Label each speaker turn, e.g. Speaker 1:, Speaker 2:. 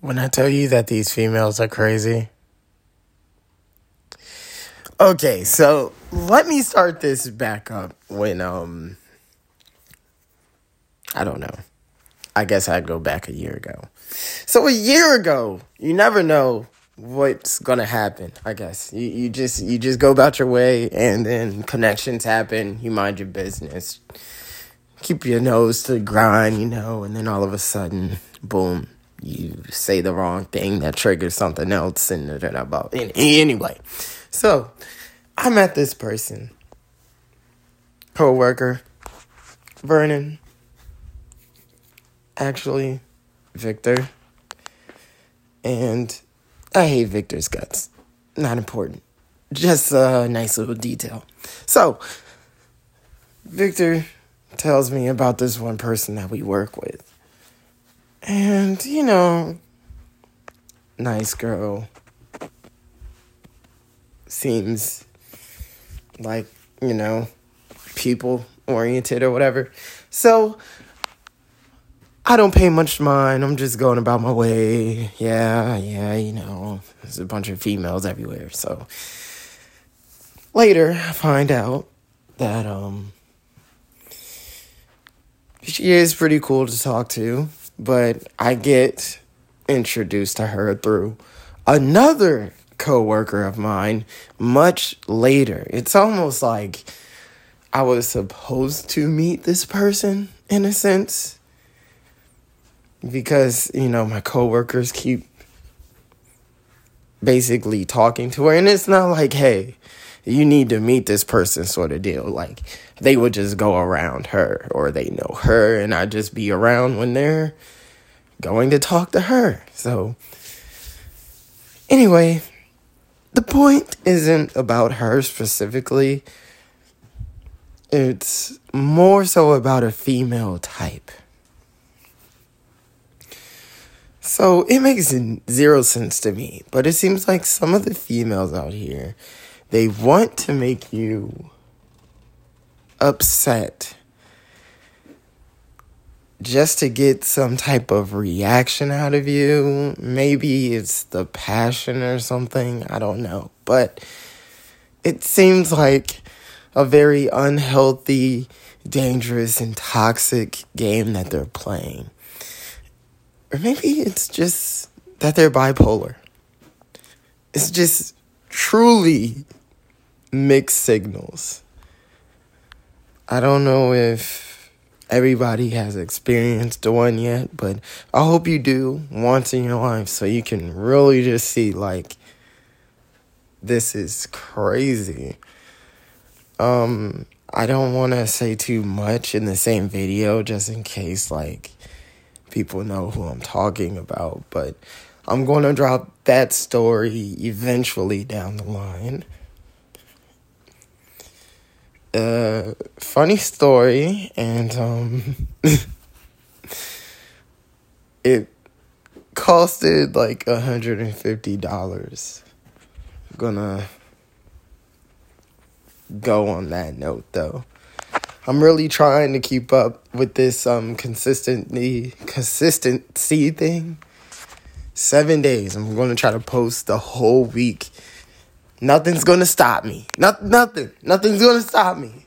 Speaker 1: When I tell you that these females are crazy. Okay, so let me start this back up when um I don't know. I guess I'd go back a year ago. So a year ago, you never know what's gonna happen, I guess. You you just you just go about your way and then connections happen, you mind your business. Keep your nose to the grind, you know, and then all of a sudden, boom, you say the wrong thing that triggers something else and about anyway. So I met this person, co-worker, Vernon. Actually, Victor. And I hate Victor's guts. Not important. Just a nice little detail. So, Victor tells me about this one person that we work with. And, you know, nice girl. Seems like, you know, people oriented or whatever. So, I don't pay much mind. I'm just going about my way. Yeah, yeah, you know, there's a bunch of females everywhere. So later, I find out that um she is pretty cool to talk to, but I get introduced to her through another coworker of mine much later. It's almost like I was supposed to meet this person in a sense because you know my coworkers keep basically talking to her and it's not like hey you need to meet this person sort of deal. Like they would just go around her or they know her and I'd just be around when they're going to talk to her. So anyway the point isn't about her specifically. It's more so about a female type. So it makes zero sense to me, but it seems like some of the females out here, they want to make you upset just to get some type of reaction out of you. Maybe it's the passion or something, I don't know. But it seems like a very unhealthy, dangerous, and toxic game that they're playing. Or maybe it's just that they're bipolar. It's just truly mixed signals. I don't know if everybody has experienced one yet, but I hope you do once in your life so you can really just see like this is crazy. Um I don't want to say too much in the same video just in case like people know who I'm talking about, but I'm going to drop that story eventually down the line. Uh, funny story, and um, it costed like $150. I'm gonna go on that note though. I'm really trying to keep up with this um consistently consistency thing. Seven days. I'm gonna try to post the whole week. Nothing's gonna stop me. Not nothing. Nothing's gonna stop me.